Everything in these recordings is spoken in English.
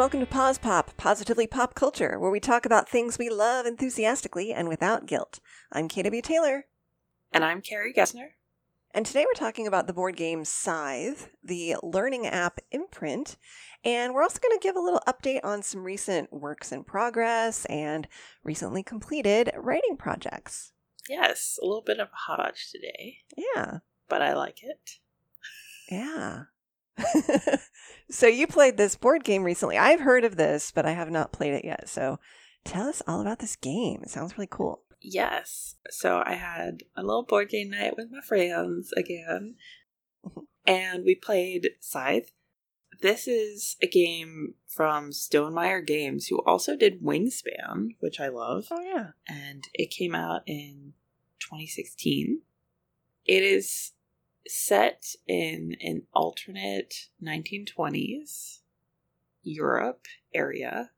Welcome to Pause Pop, positively pop culture, where we talk about things we love enthusiastically and without guilt. I'm KW Taylor, And I'm Carrie Gessner. and today we're talking about the board game Scythe, the learning app imprint, and we're also going to give a little update on some recent works in progress and recently completed writing projects. Yes, a little bit of a hodge today, Yeah, but I like it. yeah. so you played this board game recently. I've heard of this, but I have not played it yet. So tell us all about this game. It sounds really cool. Yes. So I had a little board game night with my friends again, Mhm. and we played Scythe. This is a game from Stonemaier Games, who also did Wingspan, which I love, Oh yeah. and it came out in 2016. It is set in an alternate 1920s Europe area,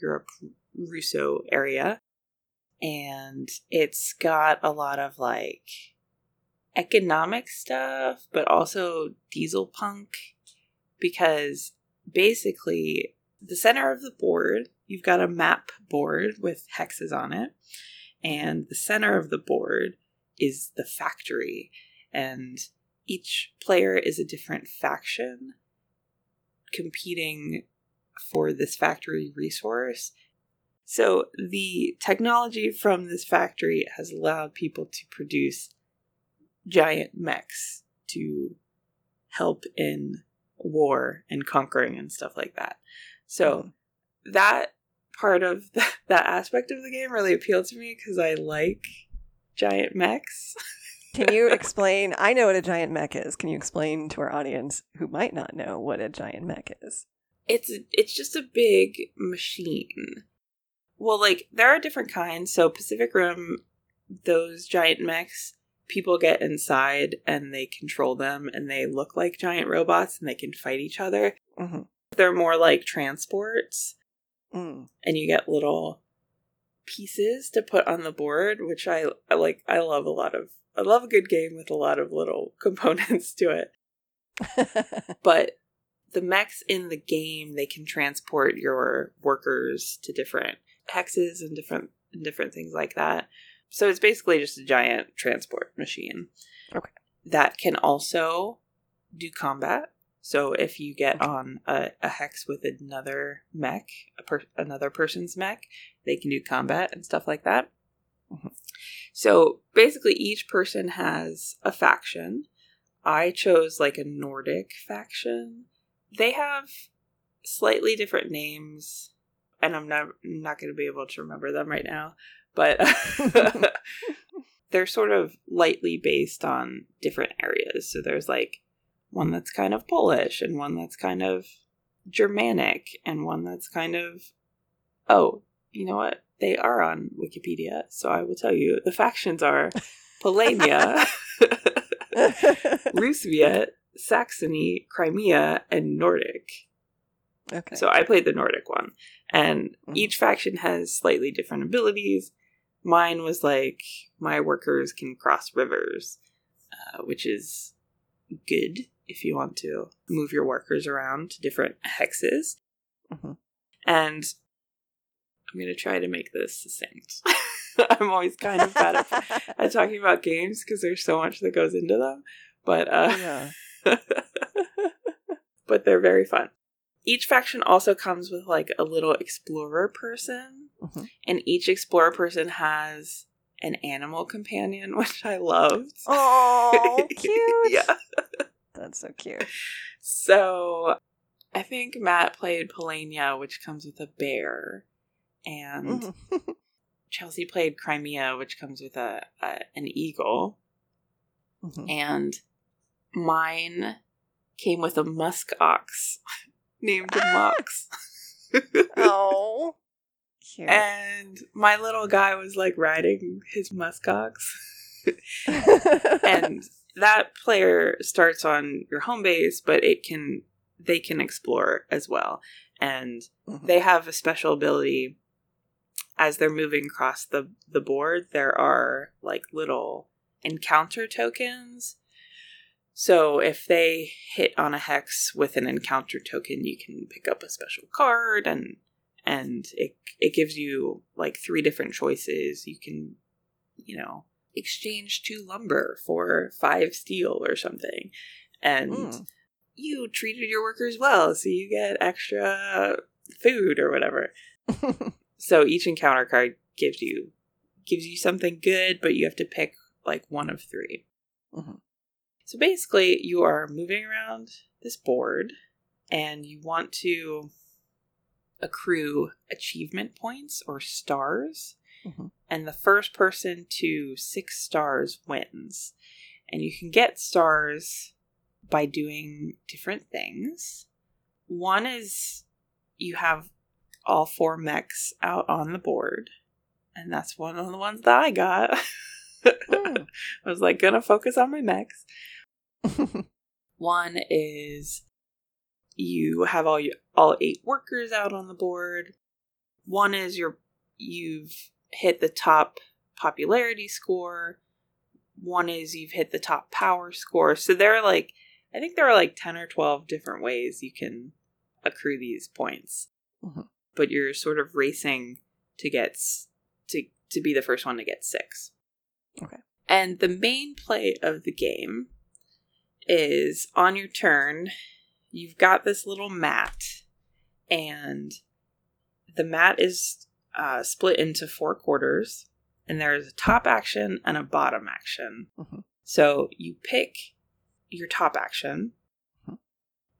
Europe Russo area, and it's got a lot of like economic stuff, but also diesel punk because basically the center of the board, you've got a map board with hexes on it, and the center of the board is the factory, and each player is a different faction competing for this factory resource. So the technology from this factory has allowed people to produce giant mechs to help in war and conquering and stuff like that. So hmm. that part of th- that aspect of the game really appealed to me because I like giant mechs. Can you explain? I know what a giant mech is. Can you explain to our audience who might not know what a giant mech is? It's it's just a big machine. Well, like there are different kinds. So Pacific Rim, those giant mechs, people get inside and they control them, and they look like giant robots, and they can fight each other. hmm They're more like transports, Mm. and you get little pieces to put on the board, which I, I like. I love a lot of. I love a good game with a lot of little components to it. but the mechs in the game they can transport your workers to different hexes and different and different things like that so it's basically just a giant transport machine Okay. that can also do combat so if you get on a, a hex with another mech a per, another person's mech they can do combat and stuff like that Mhm. so basically each person has a faction I chose like a Nordic faction. They have slightly different names, and I'm not not going to be able to remember them right now. But they're sort of lightly based on different areas. So there's like one that's kind of Polish, and one that's kind of Germanic, and one that's kind of oh, you know what? They are on Wikipedia, so I will tell you the factions are Polania. Rusviet, Saxony, Crimea, and Nordic. okay. So I played the Nordic one, and Mhm. each faction has slightly different abilities. Mine was like my workers can cross rivers, uh, which is good if you want to move your workers around to different hexes. Mhm. And I'm going to try to make this succinct. I'm always kind of bad at at talking about games because there's so much that goes into them. But uh, yeah. but they're very fun. Each faction also comes with like a little explorer person, Mhm. and each explorer person has an animal companion, which I loved. Oh, cute. yeah. That's so cute. So I think Matt played Polania, which comes with a bear, and Mhm. Chelsea played Crimea, which comes with a, a an eagle. Mhm. and mine came with a musk ox named Mox. Oh. Cute. and my little guy was like riding his musk ox. and that player starts on your home base, but it can they can explore as well. And Mhm. they have a special ability as they're moving across the, the board, there are like little encounter tokens. So if they hit on a hex with an encounter token, you can pick up a special card and and it it gives you like three different choices. You can, you know, exchange two lumber for five steel or something. And Mm. you treated your workers well, so you get extra food or whatever. So each encounter card gives you gives you something good, but you have to pick like one of 3 Mhm. So basically, you are moving around this board, and you want to accrue achievement points or stars. Mhm. And the first person to six stars wins. And you can get stars by doing different things. One is you have all four mechs out on the board. And that's one of the ones that I got. Mm. I was like, gonna focus on my mechs. One is you have all your, all eight workers out on the board. One is your you've hit the top popularity score. One is you've hit the top power score. So there are like I think there are like 10 or 12 different ways you can accrue these points. Mhm. But you're sort of racing to get to to be the first one to get 6. Okay. And the main play of the game is on your turn, you've got this little mat, and the mat is uh, split into four quarters, and there is a top action and a bottom action. Mhm. So you pick your top action, Mhm.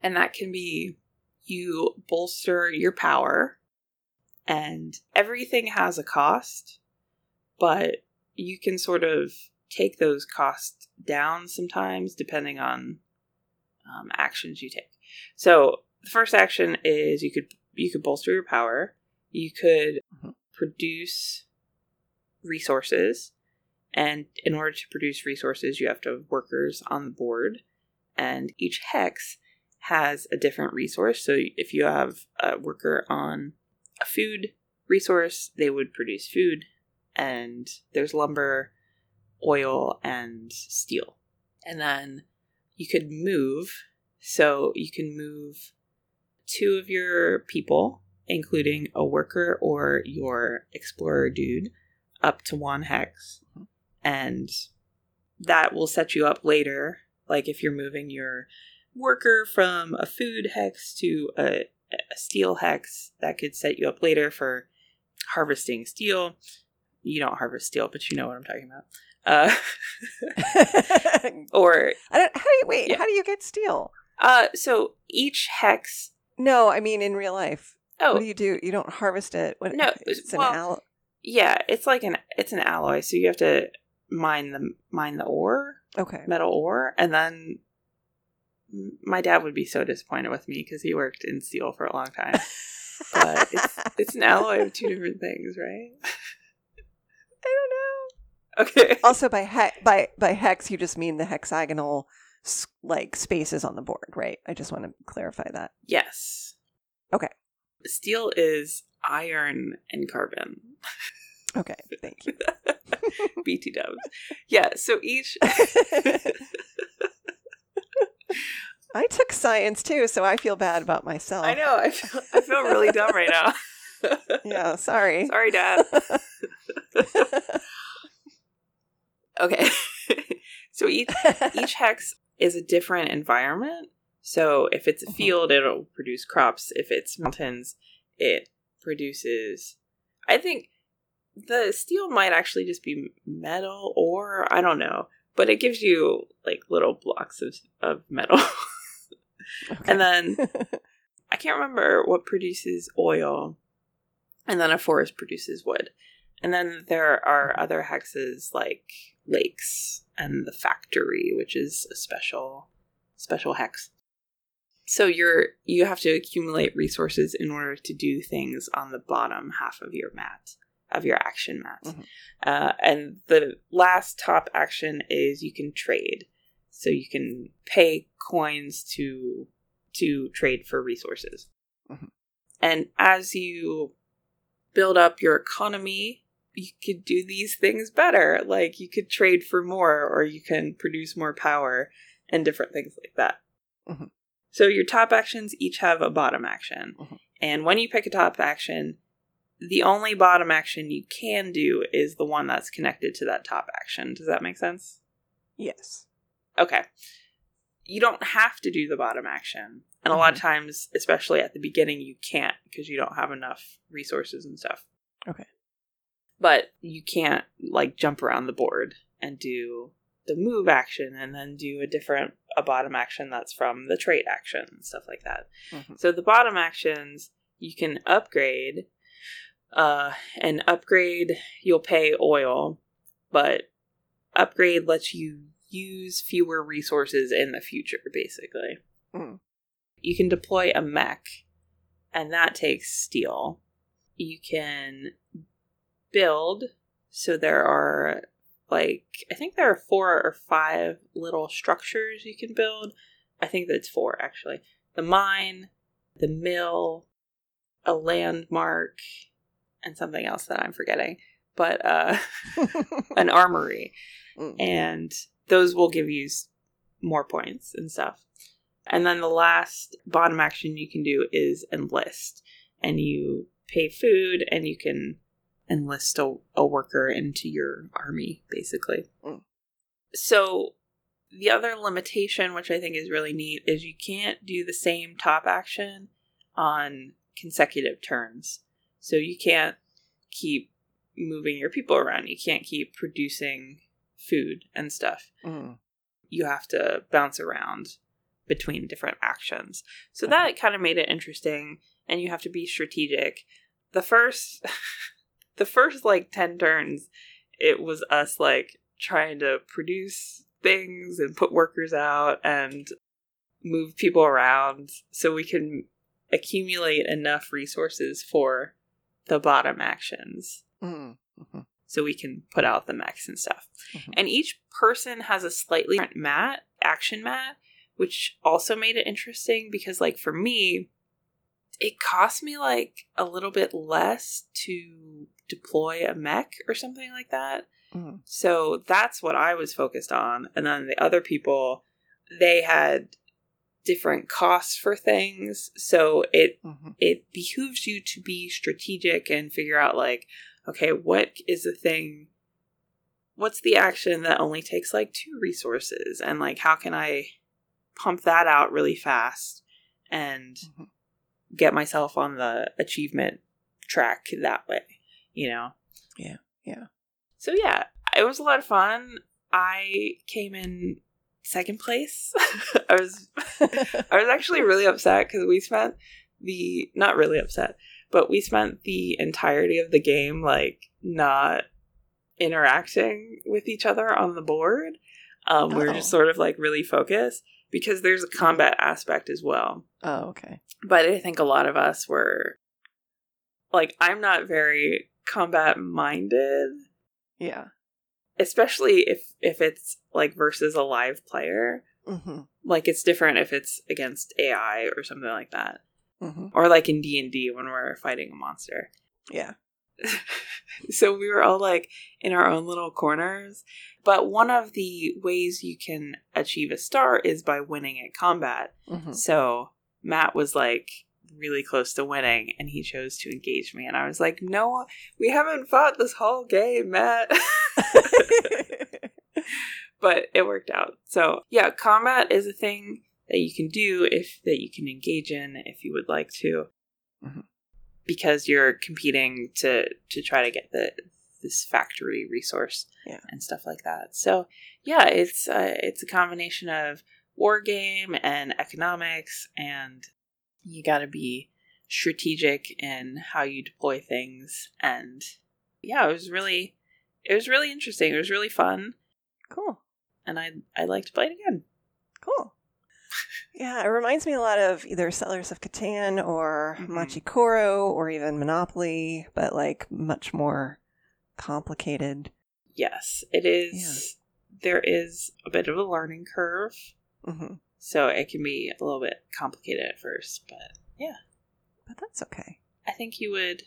and that can be you bolster your power, and everything has a cost, but you can sort of take those costs down sometimes depending on um, actions you take. So the first action is you could you could bolster your power. You could Mhm. produce resources, and in order to produce resources, you have to have workers on the board, and each hex has a different resource. So if you have a worker on a food resource, they would produce food, and there's lumber, oil, and steel. And then you could move. So you can move two of your people, including a worker or your explorer dude, up to one hex. And that will set you up later. Like if you're moving your worker from a food hex to a steel hex, that could set you up later for harvesting steel. You don't harvest steel, but you know what I'm talking about. Uh, I or don't, how do you wait? Yeah. How do you get steel? uh, so each hex. No, I mean in real life. Oh, What do you do? You don't harvest it. What, No, it's an well- al- yeah, it's like an it's an alloy, so you have to mine the mine the ore, Okay. metal ore, and then my dad would be so disappointed with me because he worked in steel for a long time. But it's it's an alloy of two different things, right? I don't know. Okay. Also, by he- by by hex, you just mean the hexagonal like spaces on the board, right? I just want to clarify that. Yes. Okay. Steel is iron and carbon. Okay, thank you. BT dubs. Yeah, so each I took science too, so I feel bad about myself. I know, I feel I feel really dumb right now. Yeah, sorry. Sorry, Dad. Okay. so each each hex is a different environment. So if it's a Mhm. field, it'll produce crops. If it's mountains, it produces. I think the steel might actually just be metal, or I don't know, but it gives you like little blocks of of metal. Okay. and then I can't remember what produces oil, and then a forest produces wood. And then there are other hexes like lakes and the factory, which is a special special hex. So you're you have to accumulate resources in order to do things on the bottom half of your mat of your action mat. Mhm. Uh, and the last top action is you can trade. So you can pay coins to to trade for resources. Mhm. And as you build up your economy, you could do these things better. Like you could trade for more or you can produce more power. and different things like that. Mhm. So your top actions each have a bottom action. Mhm. And when you pick a top action, the only bottom action you can do is the one that's connected to that top action. Does that make sense? Yes. Okay. You don't have to do the bottom action. And a lot of times, especially at the beginning, you can't because you don't have enough resources and stuff. Okay. But you can't like jump around the board and do the move action and then do a different a bottom action that's from the trait action and stuff like that. Mhm. So the bottom actions you can upgrade uh and upgrade you'll pay oil, but upgrade lets you use fewer resources in the future basically. Mm. You can deploy a mech and that takes steel. You can build so there are like I think there are four or five little structures you can build. I think that's four actually. The mine, the mill, a landmark, and something else that I'm forgetting. But uh an armory. Mm. And those will give you more points and stuff. And then the last bottom action you can do is enlist. And you pay food and you can enlist a, a worker into your army, basically. Mm. So the other limitation, which I think is really neat, is you can't do the same top action on consecutive turns. So you can't keep moving your people around. You can't keep producing food and stuff. Mm. You have to bounce around between different actions. So that kind of made it interesting and you have to be strategic. The first the first like 10 turns it was us like trying to produce things and put workers out and move people around so we can accumulate enough resources for the bottom actions Mm. Mhm. so we can put out the mechs and stuff. Mhm. And each person has a slightly different mat, action mat, which also made it interesting because, like, for me, it cost me like a little bit less to deploy a mech or something like that. Mm. So that's what I was focused on. And then the other people, they had different costs for things. So it Mhm. it behooves you to be strategic and figure out like okay what is the thing what's the action that only takes like two resources and like how can i pump that out really fast and Mhm. get myself on the achievement track that way you know Yeah, yeah. so yeah it was a lot of fun i came in second place i was I was actually really upset because we spent the not really upset, but we spent the entirety of the game like not interacting with each other on the board. Um, we were just Oh. sort of like really focused because there's a combat aspect as well. oh, okay. But I think a lot of us were like, I'm not very combat minded, Yeah. Especially if if it's like versus a live player. hmm Like it's different if it's against AI or something like that. hmm or like in d&d when we're fighting a monster Yeah. so we were all like in our own little corners but one of the ways you can achieve a star is by winning at combat hmm so matt was like really close to winning and he chose to engage me and i was like no we haven't fought this whole game matt but it worked out so yeah combat is a thing that you can do if that you can engage in if you would like to Mhm. because you're competing to to try to get the this factory resource Yeah. and stuff like that so yeah it's uh, it's a combination of war game and economics and you got to be strategic in how you deploy things and yeah it was really it was really interesting it was really fun cool. and i i'd like to play it again Cool. Yeah, it reminds me a lot of either Settlers of Catan or Mhm. Machi Koro or even Monopoly, but like much more complicated. yes it is there is a bit of a learning curve hmm so it can be a little bit complicated at first but yeah But that's okay. i think you would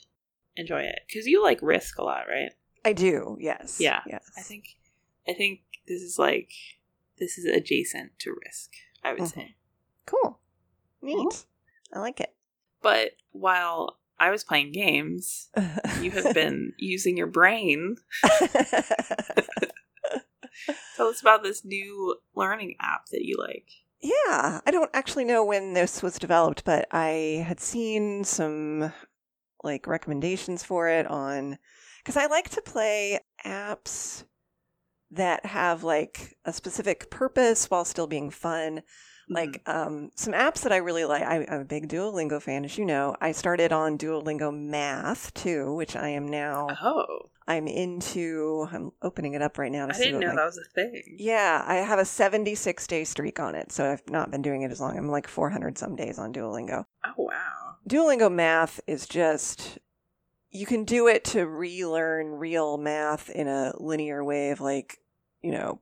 enjoy it because you like risk a lot right I do, yes. Yeah, Yes. i think i think this is like this is adjacent to Risk, I would Mhm. say. Cool. Neat. I like it. But while I was playing games, you have been using your brain. Tell us about this new learning app that you like. Yeah, I don't actually know when this was developed, but I had seen some like recommendations for it on because I like to play apps that have like a specific purpose while still being fun. Like um, some apps that I really like. I, I'm a big Duolingo fan, as you know. I started on Duolingo Math too, which I am now. oh, I'm into. I'm opening it up right now to I see didn't know that was a thing. yeah, I have a 76 day streak on it, so I've not been doing it as long. I'm like 400 some days on Duolingo. Oh wow. Duolingo math is just you can do it to relearn real math in a linear way of like, you know,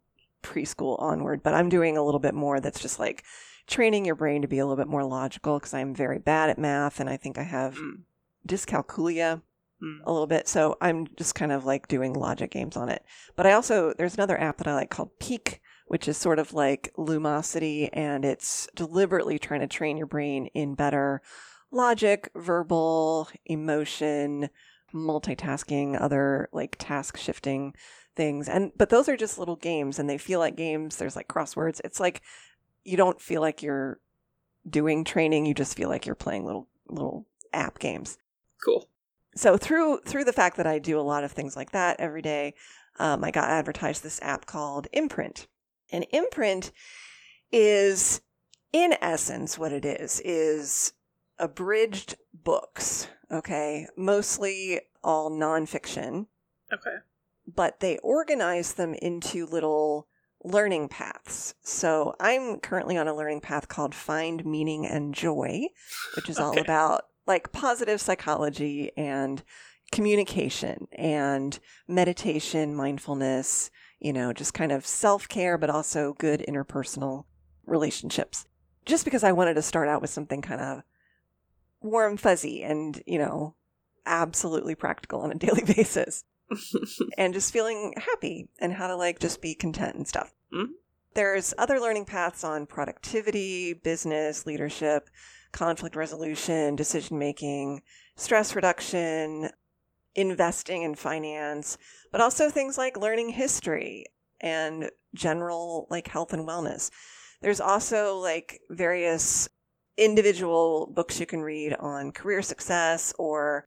preschool onward, but I'm doing a little bit more that's just like training your brain to be a little bit more logical because I'm very bad at math and I think I have Mm, dyscalculia mm. a little bit. So I'm just kind of like doing logic games on it. But I also, there's another app that I like called Peak, which is sort of like Lumosity, and it's deliberately trying to train your brain in better logic, verbal, emotion, multitasking, other like task shifting things. And, but those are just little games and they feel like games. There's like crosswords. It's like, you don't feel like you're doing training. You just feel like you're playing little, little app games Cool. so through through the fact that I do a lot of things like that every day, um, I got advertised this app called Imprint, and Imprint is, in essence, what it is is abridged books. Okay, mostly all nonfiction, Okay. But they organize them into little learning paths. So I'm currently on a learning path called Find Meaning and Joy, which is all Okay. about like positive psychology and communication and meditation, mindfulness, you know, just kind of self care, but also good interpersonal relationships. Just because I wanted to start out with something kind of warm, fuzzy, and, you know, absolutely practical on a daily basis and just feeling happy and how to like just be content and stuff. Mhm. There's other learning paths on productivity, business, leadership, conflict resolution, decision making, stress reduction, investing in finance, but also things like learning history and general like health and wellness. There's also like various individual books you can read on career success or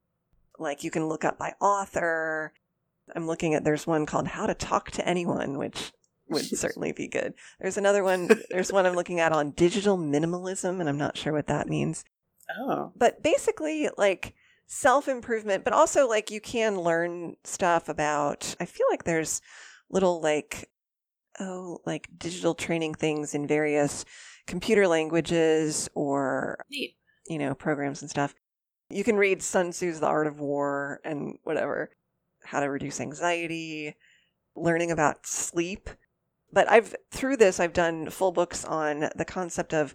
like you can look up by author. I'm looking at there's one called How to Talk to Anyone, which would certainly be good. There's another one, there's one I'm looking at on digital minimalism, and I'm not sure what that means. oh. But basically, like self improvement, but also like you can learn stuff about, I feel like there's little like, oh, like digital training things in various computer languages or Neat. you know, programs and stuff. You can read Sun Tzu's The Art of War and whatever, how to reduce anxiety, learning about sleep. But I've, through this, I've done full books on the concept of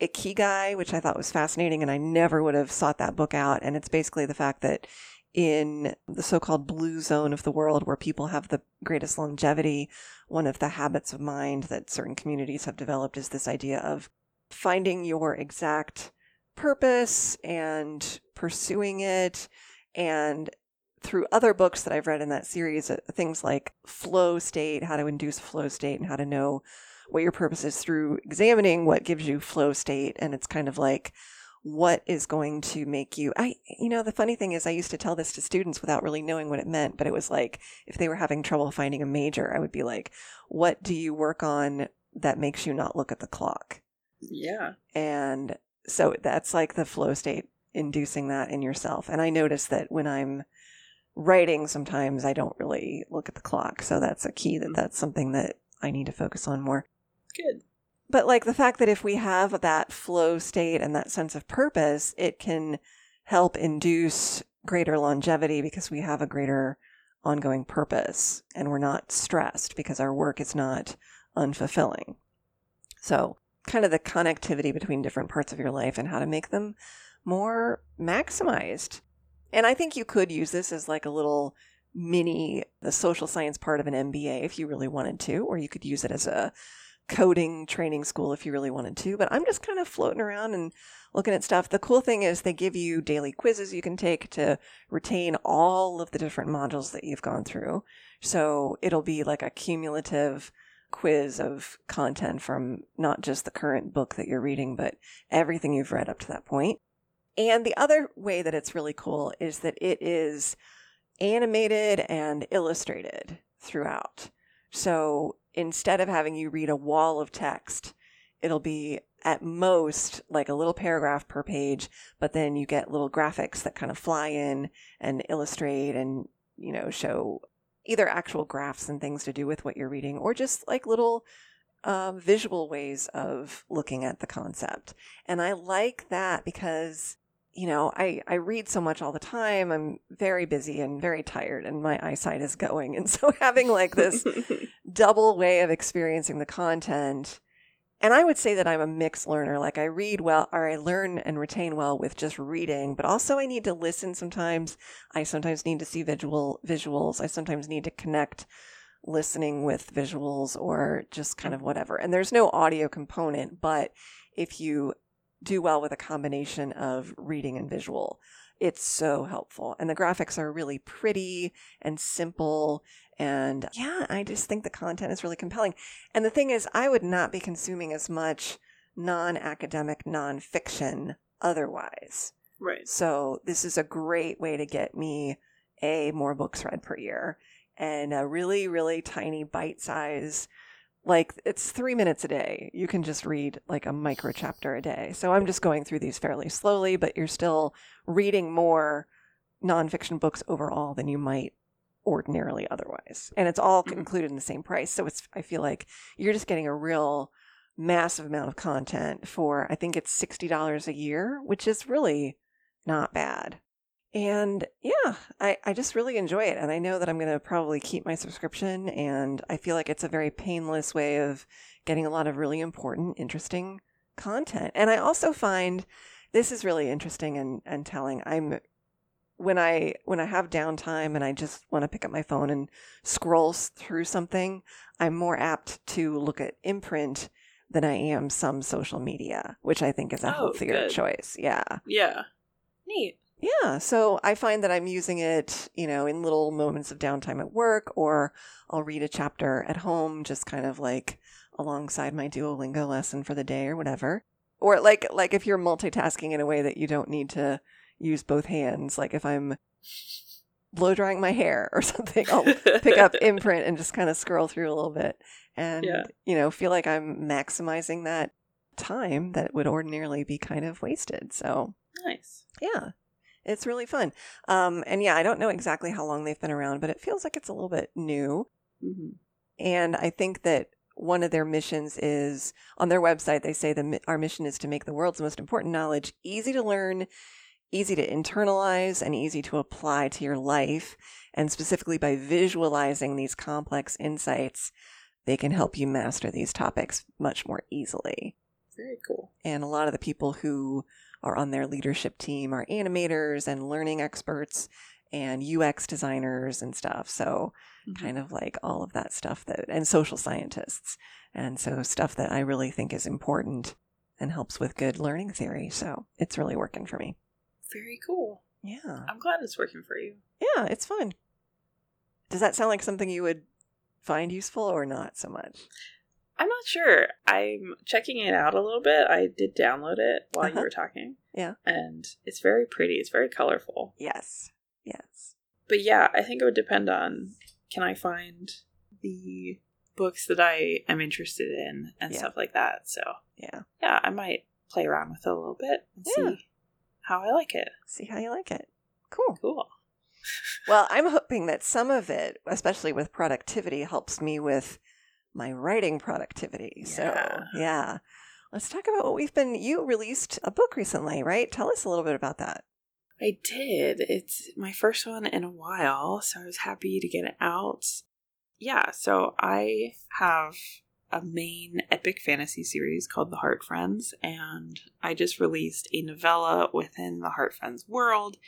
ikigai, which I thought was fascinating, and I never would have sought that book out. And it's basically the fact that in the so called blue zone of the world where people have the greatest longevity, one of the habits of mind that certain communities have developed is this idea of finding your exact purpose and pursuing it. And through other books that I've read in that series, uh, things like flow state, how to induce flow state, and how to know what your purpose is through examining what gives you flow state. And it's kind of like, what is going to make you i you know the funny thing is i used to tell this to students without really knowing what it meant but it was like if they were having trouble finding a major i would be like what do you work on that makes you not look at the clock Yeah. and so that's like the flow state inducing that in yourself and i notice that when i'm writing sometimes i don't really look at the clock so that's a key that mm-hmm. that's something that i need to focus on more Good. but like the fact that if we have that flow state and that sense of purpose, it can help induce greater longevity because we have a greater ongoing purpose and we're not stressed because our work is not unfulfilling. So, kind of the connectivity between different parts of your life and how to make them more maximized. And I think you could use this as like a little mini the social science part of an MBA if you really wanted to or you could use it as a coding training school if you really wanted to, but I'm just kind of floating around and looking at stuff. The cool thing is they give you daily quizzes you can take to retain all of the different modules that you've gone through. So it'll be like a cumulative quiz of content from not just the current book that you're reading, but everything you've read up to that point. And the other way that it's really cool is that it is animated and illustrated throughout. So instead of having you read a wall of text, it'll be at most like a little paragraph per page, but then you get little graphics that kind of fly in and illustrate and, you know, show either actual graphs and things to do with what you're reading or just like little uh, visual ways of looking at the concept. And I like that because you know, I, I read so much all the time. I'm very busy and very tired, and my eyesight is going. And so, having like this double way of experiencing the content, and I would say that I'm a mixed learner. Like, I read well, or I learn and retain well with just reading, but also I need to listen sometimes. I sometimes need to see visual visuals. I sometimes need to connect listening with visuals or just kind of whatever. And there's no audio component, but if you do well with a combination of reading and visual. It's so helpful. And the graphics are really pretty and simple. And yeah, I just think the content is really compelling. And the thing is, I would not be consuming as much non academic nonfiction otherwise. Right. So this is a great way to get me a more books read per year and a really, really tiny bite size like it's three minutes a day. You can just read like a micro chapter a day. So I'm just going through these fairly slowly, but you're still reading more nonfiction books overall than you might ordinarily otherwise. And it's all mm-hmm. included in the same price. So it's, I feel like you're just getting a real massive amount of content for, I think it's $60 a year, which is really not bad. And yeah, I, I just really enjoy it. And I know that I'm going to probably keep my subscription. And I feel like it's a very painless way of getting a lot of really important, interesting content. And I also find this is really interesting and, and telling. I'm when I when I have downtime and I just want to pick up my phone and scroll through something, I'm more apt to look at imprint than I am some social media, which I think is a oh, healthier good. choice. Yeah. Yeah. Neat. Yeah. So I find that I'm using it, you know, in little moments of downtime at work, or I'll read a chapter at home, just kind of like alongside my Duolingo lesson for the day or whatever. Or like, like if you're multitasking in a way that you don't need to use both hands, like if I'm blow drying my hair or something, I'll pick up imprint and just kind of scroll through a little bit and, yeah. you know, feel like I'm maximizing that time that would ordinarily be kind of wasted. So nice. Yeah. It's really fun. Um, and yeah, I don't know exactly how long they've been around, but it feels like it's a little bit new. Mm-hmm. And I think that one of their missions is on their website, they say that our mission is to make the world's most important knowledge easy to learn, easy to internalize, and easy to apply to your life. And specifically by visualizing these complex insights, they can help you master these topics much more easily. Very cool. And a lot of the people who are on their leadership team are animators and learning experts and UX designers and stuff. So, mm-hmm. kind of like all of that stuff that, and social scientists. And so, stuff that I really think is important and helps with good learning theory. So, it's really working for me. Very cool. Yeah. I'm glad it's working for you. Yeah, it's fun. Does that sound like something you would find useful or not so much? I'm not sure. I'm checking it out a little bit. I did download it while uh-huh. you were talking. Yeah. And it's very pretty. It's very colorful. Yes. Yes. But yeah, I think it would depend on can I find the books that I am interested in and yeah. stuff like that. So, yeah. Yeah, I might play around with it a little bit and yeah. see how I like it. See how you like it. Cool. Cool. well, I'm hoping that some of it, especially with productivity, helps me with my writing productivity. Yeah. So, yeah. Let's talk about what we've been. You released a book recently, right? Tell us a little bit about that. I did. It's my first one in a while, so I was happy to get it out. Yeah, so I have a main epic fantasy series called The Heart Friends, and I just released a novella within the Heart Friends world,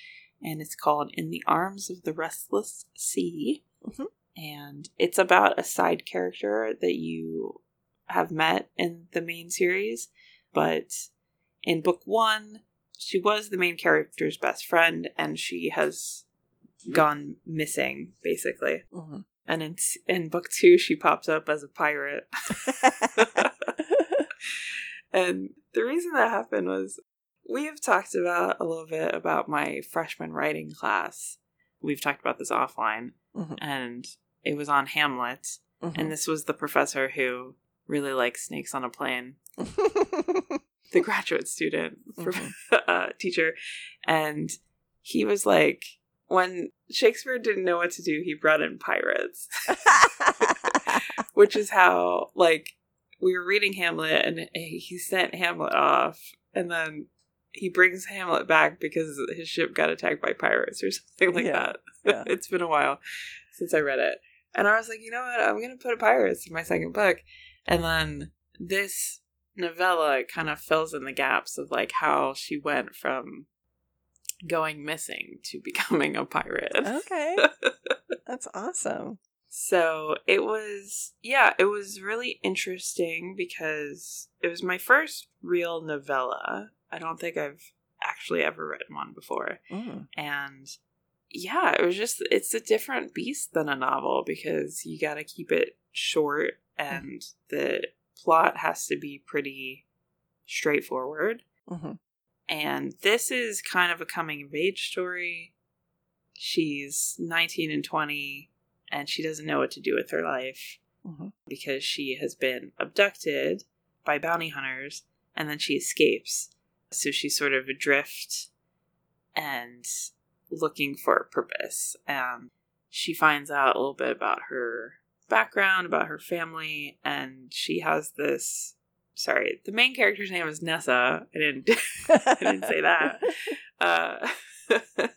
and it's called In the Arms of the Restless Sea. Mm-hmm and it's about a side character that you have met in the main series, but in book one, she was the main character's best friend, and she has gone missing, basically. hmm And in in book two, she pops up as a pirate. and the reason that happened was we have talked about a little bit about my freshman writing class. We've talked about this offline, Mhm. and it was on Hamlet. Mhm. And this was the professor who really likes snakes on a plane, the graduate student Mhm. uh, teacher. And he was like, when Shakespeare didn't know what to do, he brought in pirates, which is how, like, we were reading Hamlet and he sent Hamlet off, and then he brings Hamlet back because his ship got attacked by pirates or something like Yeah, that. yeah. it's been a while since I read it. And I was like, you know what? I'm going to put a pirates in my second book. And then this novella kind of fills in the gaps of like how she went from going missing to becoming a pirate. okay. That's awesome. So it was, yeah, it was really interesting because it was my first real novella. I don't think I've actually ever written one before. Mm. And yeah, it was just, it's a different beast than a novel because you got to keep it short and the plot has to be pretty straightforward. Mhm. And this is kind of a coming of age story. She's 19 and 20, and she doesn't know what to do with her life Mhm. because she has been abducted by bounty hunters and then she escapes. So she's sort of adrift and looking for a purpose. And she finds out a little bit about her background, about her family, and she has this. Sorry, the main character's name is Nessa. I didn't. I didn't say that. Uh,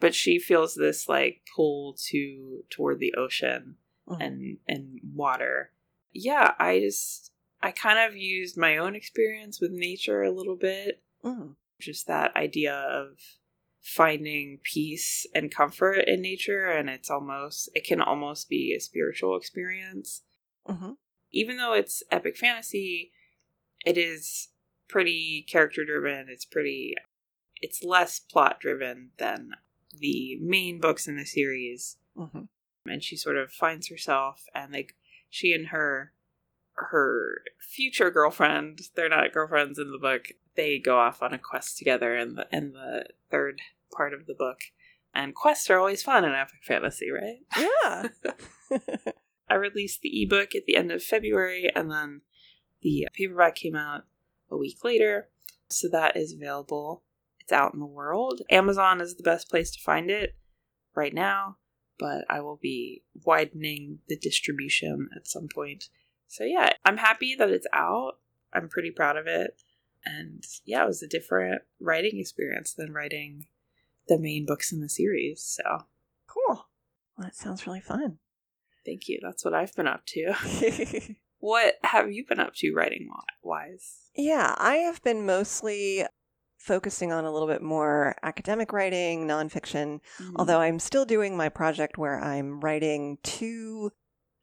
but she feels this like pull to toward the ocean Mhm. and and water. Yeah, I just I kind of used my own experience with nature a little bit. Mm. Just that idea of finding peace and comfort in nature and it's almost it can almost be a spiritual experience. Mhm. Even though it's epic fantasy, it is pretty character driven. It's pretty it's less plot driven than the main books in the series Mhm. and she sort of finds herself and like she and her her future girlfriend they're not girlfriends in the book they go off on a quest together in the in the third part of the book and quests are always fun in epic fantasy right Yeah. i released the ebook at the end of february and then the paperback came out a week later so that is available it's out in the world amazon is the best place to find it right now but I will be widening the distribution at some point. So yeah, I'm happy that it's out. I'm pretty proud of it. And yeah, it was a different writing experience than writing the main books in the series. So cool. Well, that sounds really fun. thank you. That's what I've been up to. what have you been up to writing wise? yeah, I have been mostly focusing on a little bit more academic writing, nonfiction, mm-hmm. although I'm still doing my project where I'm writing two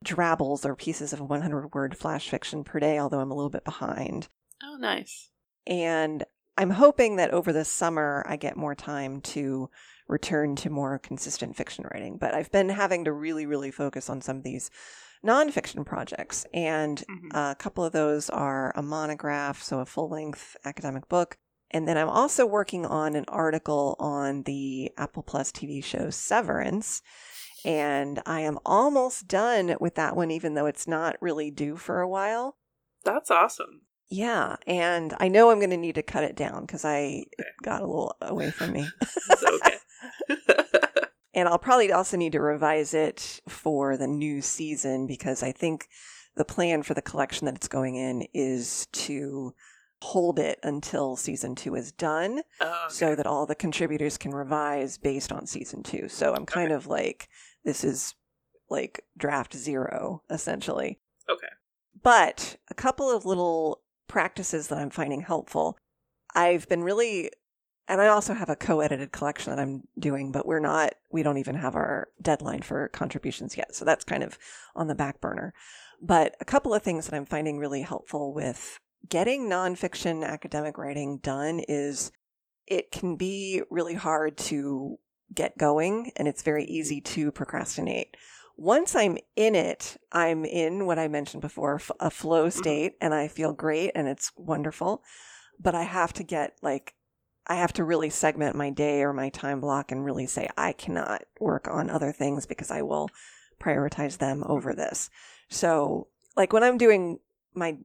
drabbles or pieces of 100 word flash fiction per day, although I'm a little bit behind. oh, nice. And I'm hoping that over the summer I get more time to return to more consistent fiction writing. But I've been having to really, really focus on some of these nonfiction projects. And Mhm. a couple of those are a monograph, so a full length academic book. And then I'm also working on an article on the Apple Plus TV show Severance. And I am almost done with that one, even though it's not really due for a while. That's awesome. Yeah, and I know I'm going to need to cut it down because I it got a little away from me. Okay. and I'll probably also need to revise it for the new season because I think the plan for the collection that it's going in is to hold it until season two is done oh, okay. so that all the contributors can revise based on season two. So I'm kind Okay. of like, this is like draft zero, essentially. Okay. But a couple of little practices that I'm finding helpful. I've been really, and I also have a co edited collection that I'm doing, but we're not, we don't even have our deadline for contributions yet. So that's kind of on the back burner. But a couple of things that I'm finding really helpful with getting nonfiction academic writing done is it can be really hard to get going and it's very easy to procrastinate. Once I'm in it, I'm in what I mentioned before, a flow Mm-hmm. state, and I feel great and it's wonderful. But I have to get like, I have to really segment my day or my time block and really say, I cannot work on other things because I will prioritize them over this. So, like when I'm doing my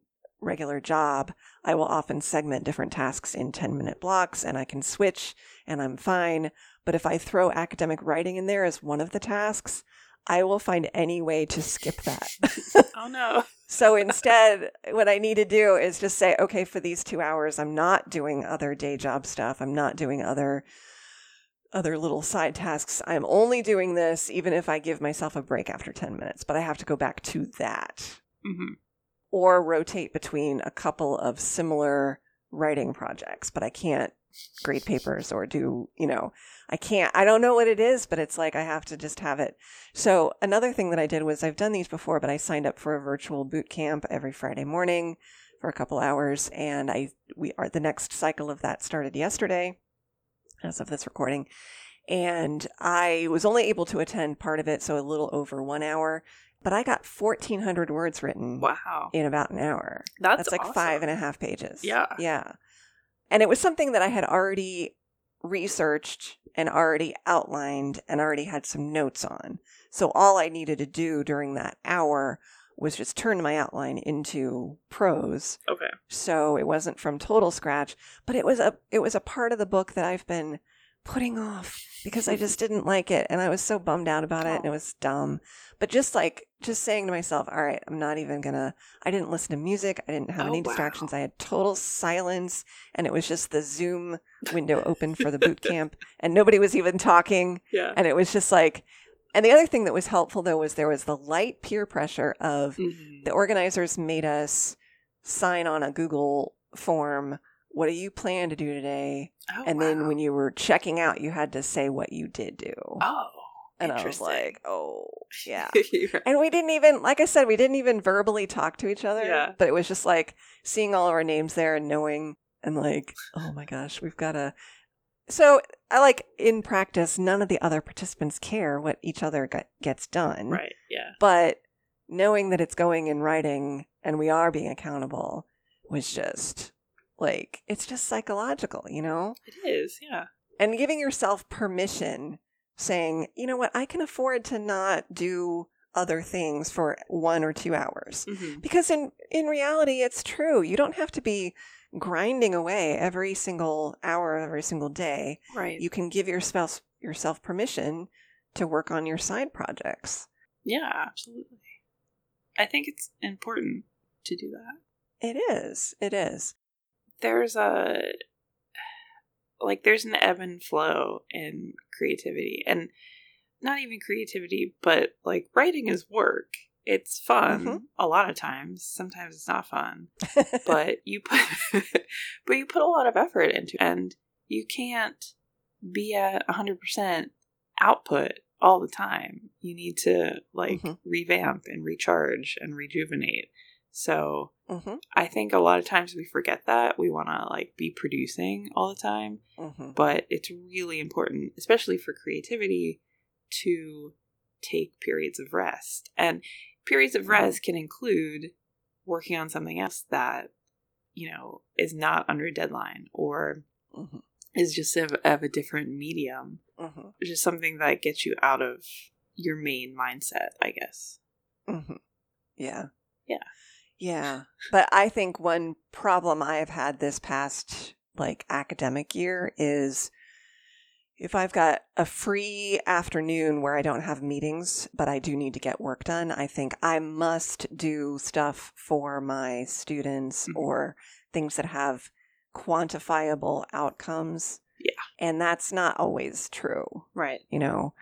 regular job, I will often segment different tasks in 10 minute blocks and I can switch and I'm fine. But if I throw academic writing in there as one of the tasks, I will find any way to skip that. Oh no. so instead, what I need to do is just say, okay, for these two hours, I'm not doing other day job stuff. I'm not doing other other little side tasks. I'm only doing this even if I give myself a break after 10 minutes, but I have to go back to that hmm or rotate between a couple of similar writing projects, but I can't grade papers or do, you know, I can't, I don't know what it is, but it's like I have to just have it. So another thing that I did was I've done these before, but I signed up for a virtual boot camp every Friday morning for a couple hours. And I, we are, the next cycle of that started yesterday as of this recording. And I was only able to attend part of it, so a little over one hour, but I got 1,400 words written Wow. in about an hour. That's, That's like awesome. five and a half pages. Yeah. Yeah. And it was something that I had already researched and already outlined and already had some notes on. So all I needed to do during that hour was just turn my outline into prose. Okay. So it wasn't from total scratch, but it was a it was a part of the book that I've been putting off because I just didn't like it and I was so bummed out about it and it Oh. was dumb. But just like just saying to myself, all right, I'm not even gonna I didn't listen to music, I didn't have Oh, any wow. distractions. I had total silence and it was just the Zoom window open for the boot camp and nobody was even talking Yeah. and it was just like and the other thing that was helpful though was there was the light peer pressure of Mhm. the organizers made us sign on a Google form. What do you plan to do today? Oh, and then when you were checking out, you had to say what you did do. Oh. and I was like, oh, yeah. Yeah. and we didn't even, like I said, we didn't even verbally talk to each other. Yeah. But it was just like seeing all of our names there and knowing, and like, oh my gosh, we've got to. So I like in practice, none of the other participants care what each other get, gets done Right. Yeah. but knowing that it's going in writing and we are being accountable was just like it's just psychological you know It is. Yeah. and giving yourself permission saying you know what i can afford to not do other things for one or two hours hmm because in in reality it's true you don't have to be grinding away every single hour every single day Right. you can give your yourself yourself permission to work on your side projects yeah. Absolutely. I think it's important to do that. it is it is There's a like there's an ebb and flow in creativity and not even creativity but like writing is work it's fun Mhm. a lot of times sometimes it's not fun but you put but you put a lot of effort into it and you can't be at 100% output all the time you need to like Mhm. revamp and recharge and rejuvenate so hmm i think a lot of times we forget that we want to like be producing all the time hmm but it's really important especially for creativity to take periods of rest. And periods of rest can include working on something else that you know is not under a deadline or hmm is just of, of a different medium. Hmm just something that gets you out of your main mindset i guess. Hmm Yeah. Yeah. Yeah. But I think one problem I have had this past like academic year is if I've got a free afternoon where I don't have meetings, but I do need to get work done, I think I must do stuff for my students Mhm. or things that have quantifiable outcomes. Yeah. And that's not always true right you know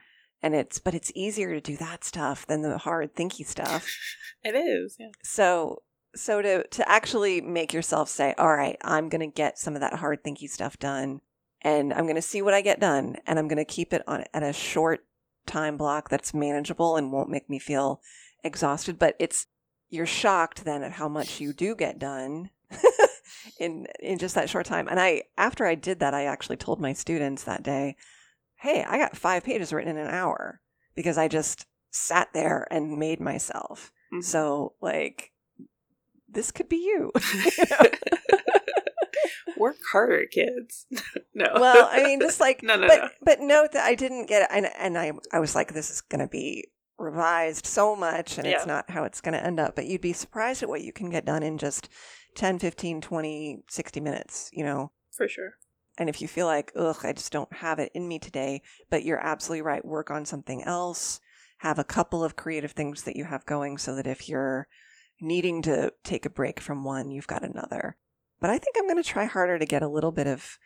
and it's but it's easier to do that stuff than the hard thinky stuff it is yeah so so to to actually make yourself say all right i'm going to get some of that hard thinky stuff done and i'm going to see what i get done and i'm going to keep it on at a short time block that's manageable and won't make me feel exhausted but it's you're shocked then at how much you do get done in in just that short time. And I after I did that, I actually told my students that day, "Hey, I got 5 pages written in an hour because I just sat there and made myself." Mhm. So, like this could be you. Work harder, kids. no. well, I mean, just like no, no, but no. but note that I didn't get it, and and I I was like, this is going to be revised so much, and it's not how it's going to end up. But you'd be surprised at what you can get done in just 10, 15, 20, 60 minutes, you know. For sure. And if you feel like, ugh, I just don't have it in me today, but you're absolutely right, work on something else. Have a couple of creative things that you have going so that if you're needing to take a break from one, you've got another. But I think I'm going to try harder to get a little bit of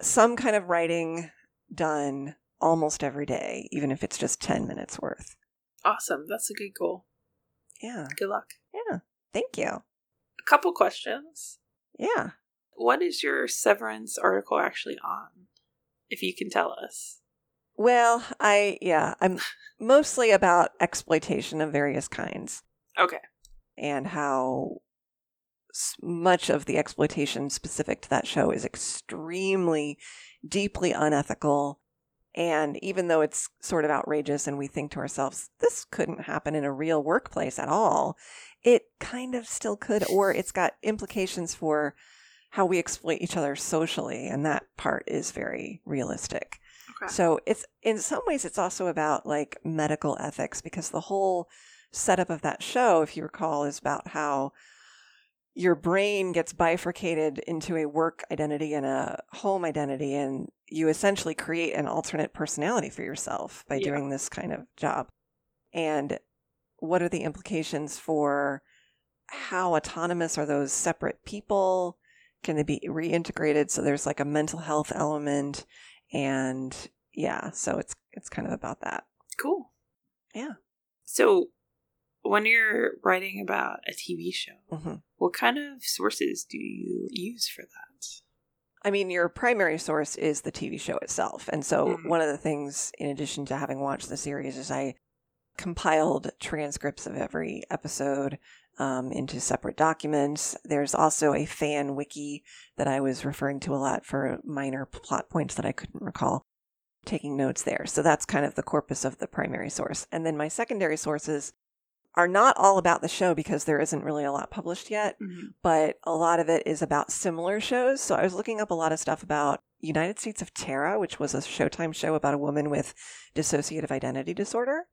some kind of writing done almost every day, even if it's just 10 minutes worth. Awesome. That's a good goal. Yeah. Good luck. Yeah. Thank you. A couple questions. Yeah. What is your severance article actually on? If you can tell us. Well, I, yeah, I'm mostly about exploitation of various kinds. Okay. And how much of the exploitation specific to that show is extremely deeply unethical and even though it's sort of outrageous and we think to ourselves this couldn't happen in a real workplace at all it kind of still could or it's got implications for how we exploit each other socially and that part is very realistic Okay. so it's in some ways it's also about like medical ethics because the whole setup of that show, if you recall, is about how your brain gets bifurcated into a work identity and a home identity, and you essentially create an alternate personality for yourself by Yeah. doing this kind of job. And what are the implications for how autonomous are those separate people? Can they be reintegrated? So there's like a mental health element and yeah so it's it's kind of about that Cool. Yeah. So, when you're writing about a TV show, hmm what kind of sources do you use for that? i mean your primary source is the tv show itself. And so Mhm. one of the things in addition to having watched the series is i compiled transcripts of every episode um, into separate documents. There's also a fan wiki that i was referring to a lot for minor plot points that i couldn't recall taking notes there. So that's kind of the corpus of the primary source. And then my secondary sources are not all about the show because there isn't really a lot published yet but a lot of it is about similar shows. So I was looking up a lot of stuff about United States of Tara, which was a Showtime show about a woman with dissociative identity disorder.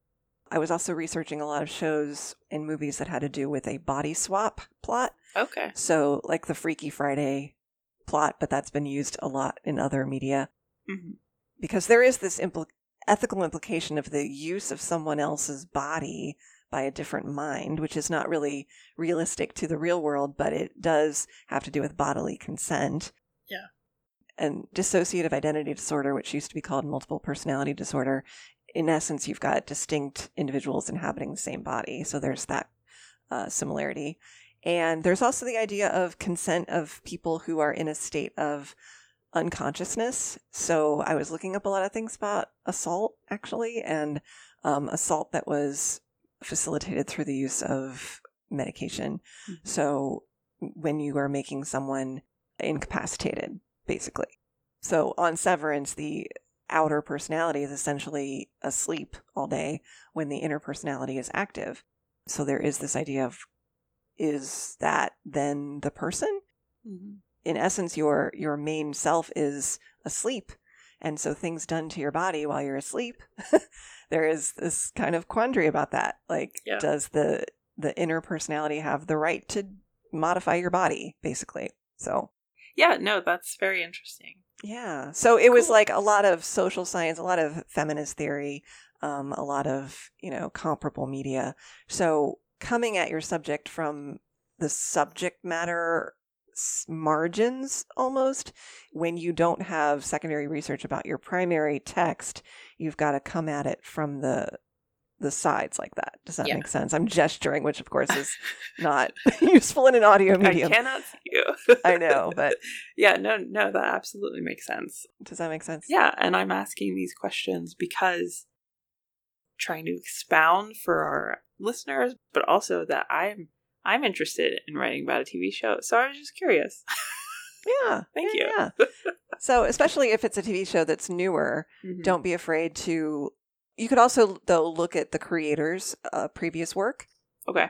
I was also researching a lot of shows and movies that had to do with a body swap plot. Okay. So, like the Freaky Friday plot, but that's been used a lot in other media hmm because there is this impl- ethical implication of the use of someone else's body by a different mind, which is not really realistic to the real world, but it does have to do with bodily consent. Yeah. And dissociative identity disorder, which used to be called multiple personality disorder, in essence, you've got distinct individuals inhabiting the same body. So there's that uh, similarity. And there's also the idea of consent of people who are in a state of unconsciousness. So I was looking up a lot of things about assault, actually, and um, assault that was facilitated through the use of medication. Mhm. So when you are making someone incapacitated, basically. So on Severance, the outer personality is essentially asleep all day when the inner personality is active. So there is this idea of is that then the person? hmm in essence your your main self is asleep and so things done to your body while you're asleep there is this kind of quandary about that. Like Yeah. does the the inner personality have the right to modify your body basically? So. Yeah, no, that's very interesting. yeah. So it was like a lot of social science a lot of feminist theory um, a lot of you know comparable media. So coming at your subject from the subject matter margins almost when you don't have secondary research about your primary text you've got to come at it from the the sides like that does that Yeah. make sense i'm gesturing which of course is not useful in an audio medium. I cannot see you. I know but yeah, no, no, that absolutely makes sense. does that make sense Yeah, and I'm asking these questions because trying to expound for our listeners, but also that I'm I'm interested in writing about a TV show. So I was just curious. Yeah. Thank yeah, you. Yeah. so, especially if it's a TV show that's newer, Mhm. don't be afraid to. You could also, though, look at the creator's uh, previous work, Okay.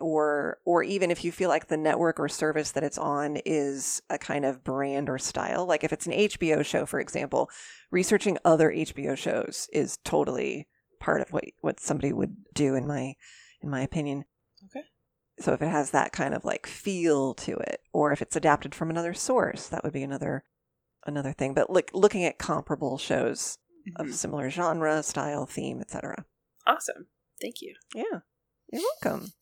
or or even if you feel like the network or service that it's on is a kind of brand or style. Like if it's an HBO show, for example, researching other HBO shows is totally part of what what somebody would do in my in my opinion. So if it has that kind of like feel to it, or if it's adapted from another source, that would be another another thing. But look, looking at comparable shows of Mhm. similar genre, style, theme, etc. Awesome. Thank you. Yeah, you're welcome.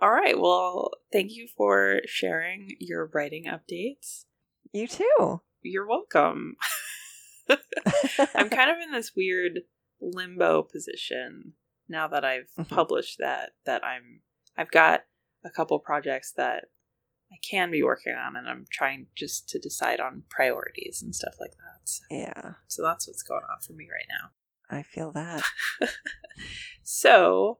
All right. Well, thank you for sharing your writing updates. You too. You're welcome. I'm kind of in this weird limbo position now that I've Mhm. published that that I'm I've got a couple projects that I can be working on and I'm trying just to decide on priorities and stuff like that. So, yeah, so that's what's going on for me right now. I feel that. So,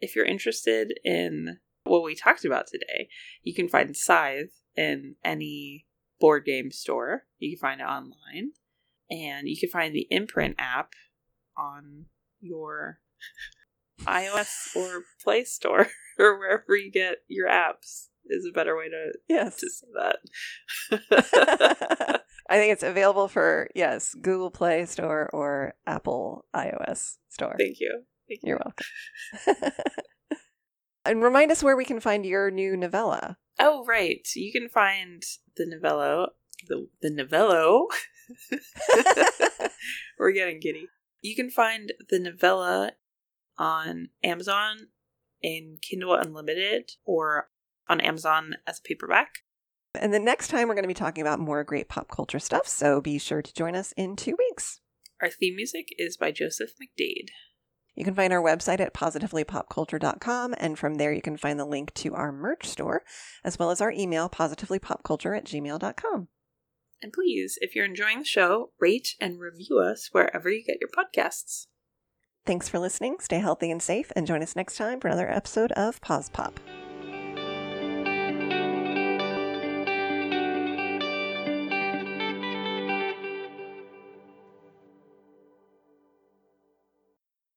if you're interested in what we talked about today, you can find Scythe in any board game store. You can find it online. And you can find the Imprint app on your iOS or Play Store or wherever you get your apps, is a better way to, Yes. to say that. I think it's available for, yes, Google Play Store or Apple iOS Store. Thank you. Thank you. You're welcome. and remind us where we can find your new novella. Oh, right. You can find the novello, the, the novello. We're getting giddy. You can find the novella on Amazon in Kindle Unlimited or on Amazon as a paperback. and the next time we're going to be talking about more great pop culture stuff, so be sure to join us in two weeks. Our theme music is by Joseph McDade. You can find our website at positivelypopculture.com, and from there you can find the link to our merch store, as well as our email, positivelypopculture at gmail.com. And please, if you're enjoying the show, rate and review us wherever you get your podcasts. Thanks for listening, stay healthy and safe, and join us next time for another episode of Pause Pop.